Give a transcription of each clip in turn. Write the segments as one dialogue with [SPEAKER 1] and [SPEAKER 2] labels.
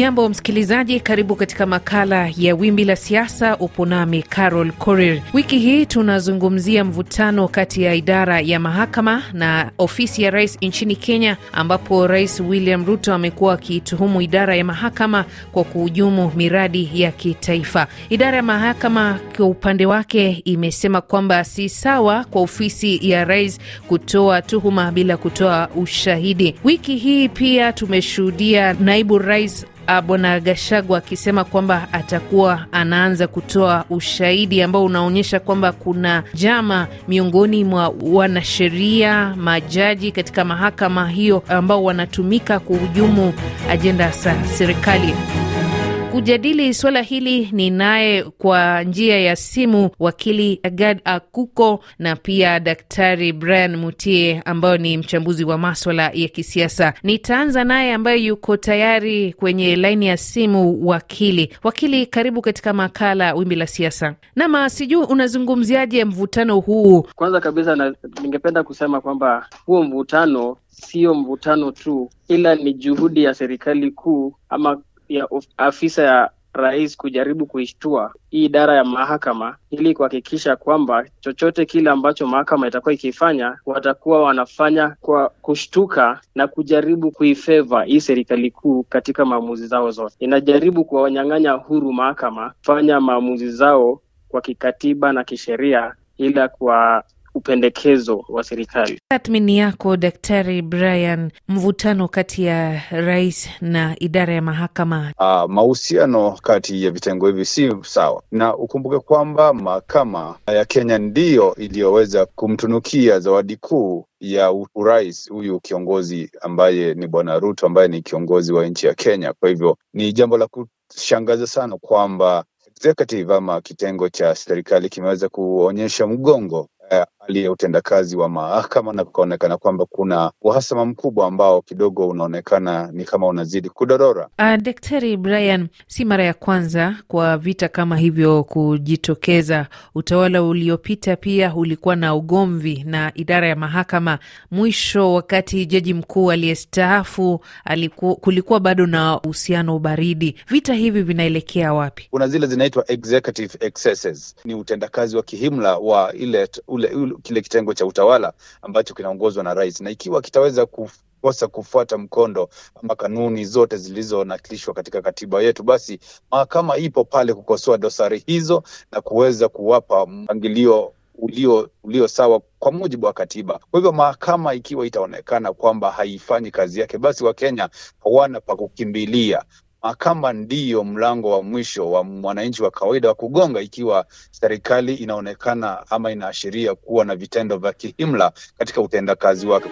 [SPEAKER 1] Hujambo msikilizaji, karibu katika makala ya Wimbi la Siasa. Upo nami Carol Korir. Wiki hii tunazungumzia mvutano kati ya idara ya mahakama na ofisi ya rais nchini Kenya, ambapo Rais William Ruto amekuwa akiituhumu idara ya mahakama kwa kuhujumu miradi ya kitaifa. Idara ya mahakama kwa upande wake imesema kwamba si sawa kwa ofisi ya rais kutoa tuhuma bila kutoa ushahidi. Wiki hii pia tumeshuhudia naibu rais Bwana Gashagwa akisema kwamba atakuwa anaanza kutoa ushahidi ambao unaonyesha kwamba kuna njama miongoni mwa wanasheria, majaji katika mahakama hiyo ambao wanatumika kuhujumu ajenda za serikali. Kujadili suala hili ni naye kwa njia ya simu wakili Agad Akuko na pia Daktari Brian Mutie ambayo ni mchambuzi wa maswala ya kisiasa. Nitaanza naye ambaye yuko tayari kwenye laini ya simu. Wakili, wakili, karibu katika makala Wimbi la Siasa. Nama, sijui unazungumziaje mvutano huu?
[SPEAKER 2] Kwanza kabisa na, ningependa kusema kwamba huo mvutano sio mvutano tu, ila ni juhudi ya serikali kuu ama ya afisa ya rais kujaribu kuishtua hii idara ya mahakama ili kuhakikisha kwamba chochote kile ambacho mahakama itakuwa ikifanya watakuwa wanafanya kwa kushtuka na kujaribu kuifeva hii serikali kuu katika maamuzi zao zote. Inajaribu kuwanyang'anya huru mahakama fanya maamuzi zao kwa kikatiba na kisheria, ila kwa upendekezo wa serikali.
[SPEAKER 1] Tathmini yako Daktari Brian, mvutano kati ya rais na idara ya mahakama?
[SPEAKER 3] Uh, mahusiano kati ya vitengo hivi si sawa, na ukumbuke kwamba mahakama ya Kenya ndiyo iliyoweza kumtunukia zawadi kuu ya urais huyu kiongozi ambaye ni Bwana Ruto ambaye ni kiongozi wa nchi ya Kenya. Kwa hivyo ni jambo la kushangaza sana kwamba executive ama kitengo cha serikali kimeweza kuonyesha mgongo hali ya utendakazi wa mahakama na kukaonekana kwamba kuna uhasama mkubwa ambao kidogo unaonekana ni kama unazidi kudorora.
[SPEAKER 1] Uh, Daktari Brian, si mara ya kwanza kwa vita kama hivyo kujitokeza. Utawala uliopita pia ulikuwa na ugomvi na idara ya mahakama. Mwisho wakati jaji mkuu aliyestaafu aliku, kulikuwa bado na uhusiano baridi. Vita hivi vinaelekea wapi?
[SPEAKER 3] Kuna zile zinaitwa executive excesses, ni utendakazi wa kihimla wa ile ule, ule, kile kitengo cha utawala ambacho kinaongozwa na rais, na ikiwa kitaweza kukosa kufuata mkondo ama kanuni zote zilizonakilishwa katika katiba yetu, basi mahakama ipo pale kukosoa dosari hizo na kuweza kuwapa mpangilio ulio ulio sawa kwa mujibu wa katiba. Kwa hivyo mahakama ikiwa itaonekana kwamba haifanyi kazi yake, basi Wakenya hawana pa kukimbilia. Mahakama ndiyo mlango wa mwisho wa mwananchi wa kawaida wa kugonga ikiwa serikali inaonekana ama inaashiria kuwa na vitendo vya kihimla katika utendakazi wake.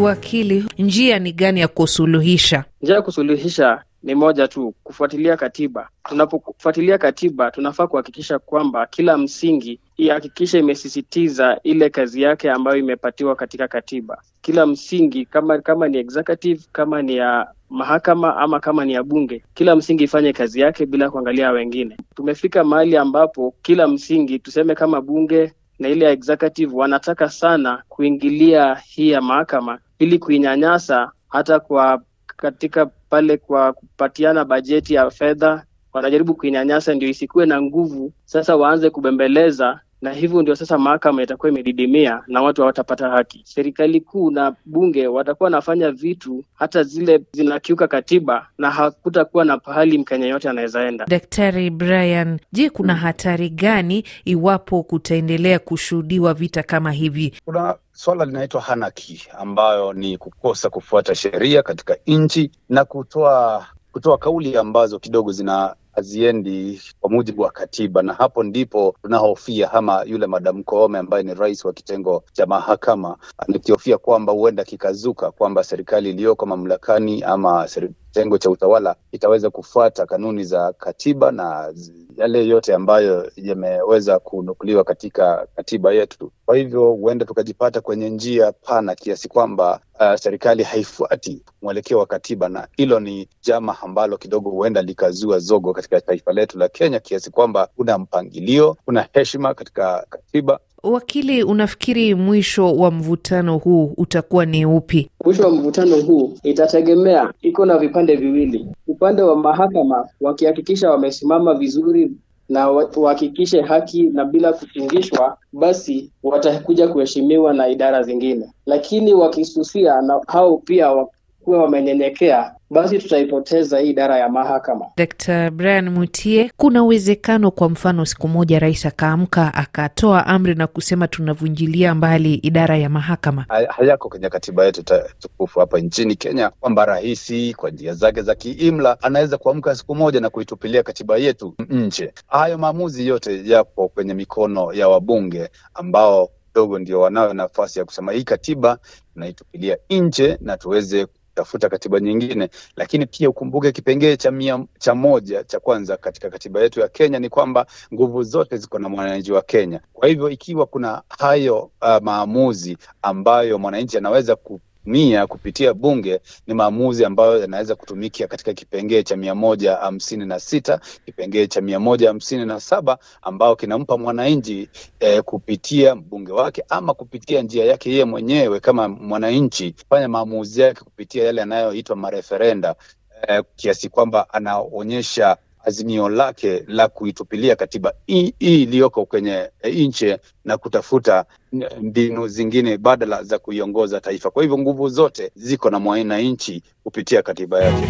[SPEAKER 1] Wakili, njia ni gani ya kusuluhisha?
[SPEAKER 2] Njia ya kusuluhisha ni moja tu, kufuatilia katiba. Tunapofuatilia katiba, tunafaa kuhakikisha kwamba kila msingi ihakikisha imesisitiza ile kazi yake ambayo imepatiwa katika katiba. Kila msingi kama kama ni executive, kama ni ya mahakama ama kama ni ya bunge, kila msingi ifanye kazi yake bila kuangalia wengine. Tumefika mahali ambapo kila msingi, tuseme kama bunge na ile ya executive, wanataka sana kuingilia hii ya mahakama ili kuinyanyasa, hata kwa katika pale kwa kupatiana bajeti ya fedha, wanajaribu kuinyanyasa ndio isikuwe na nguvu. Sasa waanze kubembeleza na hivyo ndio sasa mahakama itakuwa imedidimia na watu hawatapata haki. Serikali kuu na bunge watakuwa wanafanya vitu hata zile zinakiuka katiba, na hakutakuwa na pahali Mkenya yote anaweza enda.
[SPEAKER 1] Daktari Brian, je, kuna hatari gani iwapo kutaendelea kushuhudiwa vita kama hivi?
[SPEAKER 3] Kuna swala linaitwa hanaki, ambayo ni kukosa kufuata sheria katika nchi na kutoa kutoa kauli ambazo kidogo zina haziendi kwa mujibu wa katiba, na hapo ndipo tunahofia ama yule Madam Koome ambaye ni rais wa kitengo cha mahakama anakihofia kwamba huenda kikazuka kwamba serikali iliyoko mamlakani ama kitengo cha utawala itaweza kufuata kanuni za katiba na yale yote ambayo yameweza kunukuliwa katika katiba yetu Kwa hivyo huenda tukajipata kwenye njia pana kiasi kwamba uh, serikali haifuati mwelekeo wa katiba, na hilo ni jama ambalo kidogo huenda likazua zogo katika taifa letu la Kenya, kiasi kwamba kuna mpangilio, kuna heshima katika katiba.
[SPEAKER 1] Wakili, unafikiri mwisho wa mvutano huu utakuwa ni upi?
[SPEAKER 2] Mwisho wa mvutano huu itategemea, iko na vipande viwili. Upande wa mahakama wakihakikisha wamesimama vizuri na wahakikishe haki na bila kutingishwa, basi watakuja kuheshimiwa na idara zingine. Lakini wakisusia na hao pia wakuwa wamenyenyekea, basi tutaipoteza hii idara ya mahakama.
[SPEAKER 1] Dr. Brian Mutie, kuna uwezekano kwa mfano siku moja rais akaamka akatoa amri na kusema tunavunjilia mbali idara ya mahakama?
[SPEAKER 3] Hayako kwenye katiba yetu tukufu hapa nchini Kenya kwamba rais kwa njia zake za kiimla anaweza kuamka siku moja na kuitupilia katiba yetu nje. Hayo maamuzi yote yapo kwenye mikono ya wabunge ambao dogo ndio wanayo nafasi ya kusema hii katiba tunaitupilia nje na tuweze tafuta katiba nyingine, lakini pia ukumbuke kipengee cha mia cha moja cha kwanza katika katiba yetu ya Kenya ni kwamba nguvu zote ziko na mwananchi wa Kenya. Kwa hivyo ikiwa kuna hayo uh, maamuzi ambayo mwananchi anaweza ku mia kupitia bunge ni maamuzi ambayo yanaweza kutumika katika kipengee cha mia moja hamsini na sita kipengee cha mia moja hamsini na saba ambao kinampa mwananchi eh, kupitia mbunge wake ama kupitia njia yake yeye mwenyewe kama mwananchi fanya maamuzi yake kupitia yale yanayoitwa mareferenda eh, kiasi kwamba anaonyesha azimio lake la kuitupilia katiba hii iliyoko kwenye nchi na kutafuta mbinu zingine badala za kuiongoza taifa. Kwa hivyo nguvu zote ziko na mwananchi kupitia katiba yake.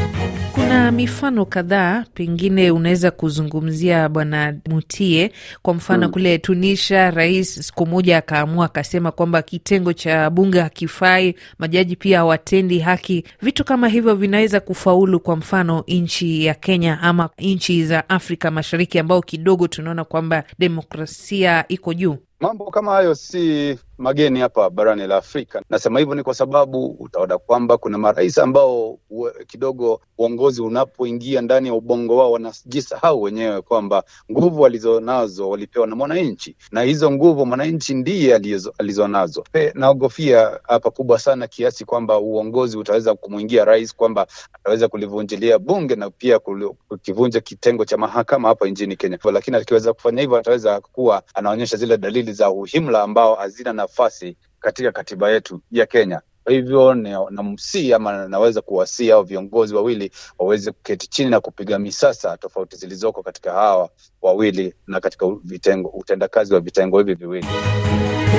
[SPEAKER 1] Kuna mifano kadhaa, pengine unaweza kuzungumzia Bwana Mutie. Kwa mfano hmm, kule Tunisia, rais siku moja akaamua akasema kwamba kitengo cha bunge hakifai, majaji pia hawatendi haki. Vitu kama hivyo vinaweza kufaulu, kwa mfano nchi ya Kenya ama nchi za Afrika Mashariki ambao kidogo tunaona kwamba demokrasia iko juu.
[SPEAKER 3] Mambo kama hayo si mageni hapa barani la Afrika. Nasema hivyo ni kwa sababu utaona kwamba kuna marais ambao kidogo uongozi unapoingia ndani ya ubongo wao wanajisahau wenyewe kwamba nguvu walizonazo walipewa na mwananchi, na hizo nguvu mwananchi ndiye alizonazo. Naogofia hapa kubwa sana kiasi kwamba uongozi utaweza kumwingia rais kwamba ataweza kulivunjilia bunge na pia kukivunja kitengo cha mahakama hapa nchini Kenya, lakini akiweza kufanya hivyo ataweza kuwa anaonyesha zile dalili za uhimla ambao hazina nafasi katika katiba yetu ya Kenya. Kwa hivyo namsii ama naweza kuwasia hao viongozi wawili waweze kuketi chini na kupiga misasa tofauti zilizoko katika hawa wawili na katika vitengo, utendakazi wa vitengo hivi viwili.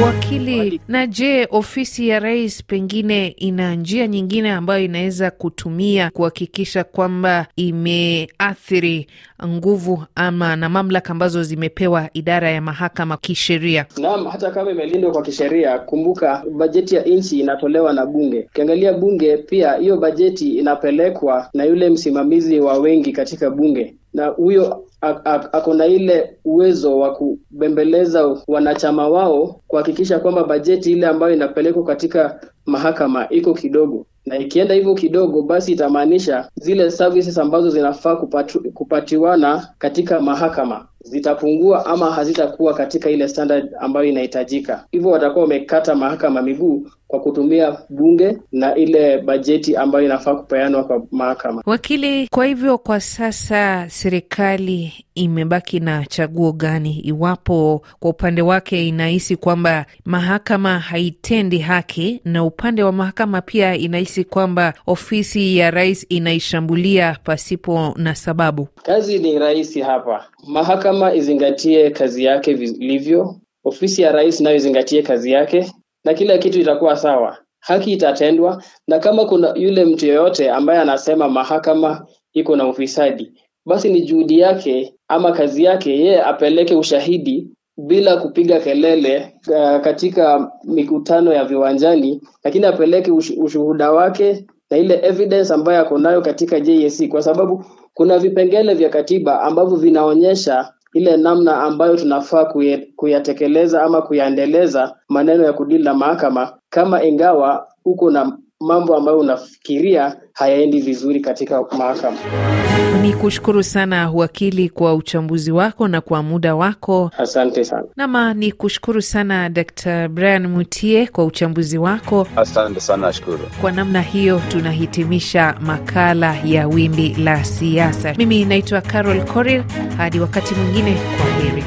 [SPEAKER 1] Wakili, na je, ofisi ya rais pengine ina njia nyingine ambayo inaweza kutumia kuhakikisha kwamba imeathiri nguvu ama na mamlaka ambazo zimepewa idara ya mahakama kisheria?
[SPEAKER 2] Naam, hata kama imelindwa kwa kisheria, kumbuka bajeti ya nchi inatolewa na bunge. Ukiangalia bunge pia, hiyo bajeti inapelekwa na yule msimamizi wa wengi katika bunge. Na huyo ako na ile uwezo wa kubembeleza wanachama wao kuhakikisha kwamba bajeti ile ambayo inapelekwa katika mahakama iko kidogo, na ikienda hivyo kidogo, basi itamaanisha zile services ambazo zinafaa kupatiwana katika mahakama zitapungua ama hazitakuwa katika ile standard ambayo inahitajika. Hivyo watakuwa wamekata mahakama miguu kwa kutumia bunge na ile bajeti ambayo inafaa kupeanwa kwa mahakama.
[SPEAKER 1] Wakili, kwa hivyo kwa sasa serikali imebaki na chaguo gani iwapo kwa upande wake inahisi kwamba mahakama haitendi haki na upande wa mahakama pia inahisi kwamba ofisi ya rais inaishambulia pasipo na sababu?
[SPEAKER 2] Kazi ni rahisi hapa, mahakama izingatie kazi yake vilivyo, ofisi ya rais nayo izingatie kazi yake na kila kitu itakuwa sawa, haki itatendwa. Na kama kuna yule mtu yoyote ambaye anasema mahakama iko na ufisadi, basi ni juhudi yake ama kazi yake yeye apeleke ushahidi bila kupiga kelele uh, katika mikutano ya viwanjani, lakini apeleke ushuhuda wake na ile evidence ambayo ako nayo katika JSC, kwa sababu kuna vipengele vya katiba ambavyo vinaonyesha ile namna ambayo tunafaa kuyatekeleza ama kuyaendeleza maneno ya kudili na mahakama, kama ingawa uko na mambo ambayo unafikiria hayaendi vizuri katika mahakama.
[SPEAKER 1] Ni kushukuru sana wakili kwa uchambuzi wako na kwa muda wako.
[SPEAKER 2] Asante sana.
[SPEAKER 1] Nama ni kushukuru sana Dr. Brian Mutie kwa uchambuzi wako.
[SPEAKER 3] Asante sana, nashukuru.
[SPEAKER 1] Kwa namna hiyo tunahitimisha makala ya Wimbi la Siasa. Mimi naitwa Carol Korir. Hadi wakati mwingine, kwa heri.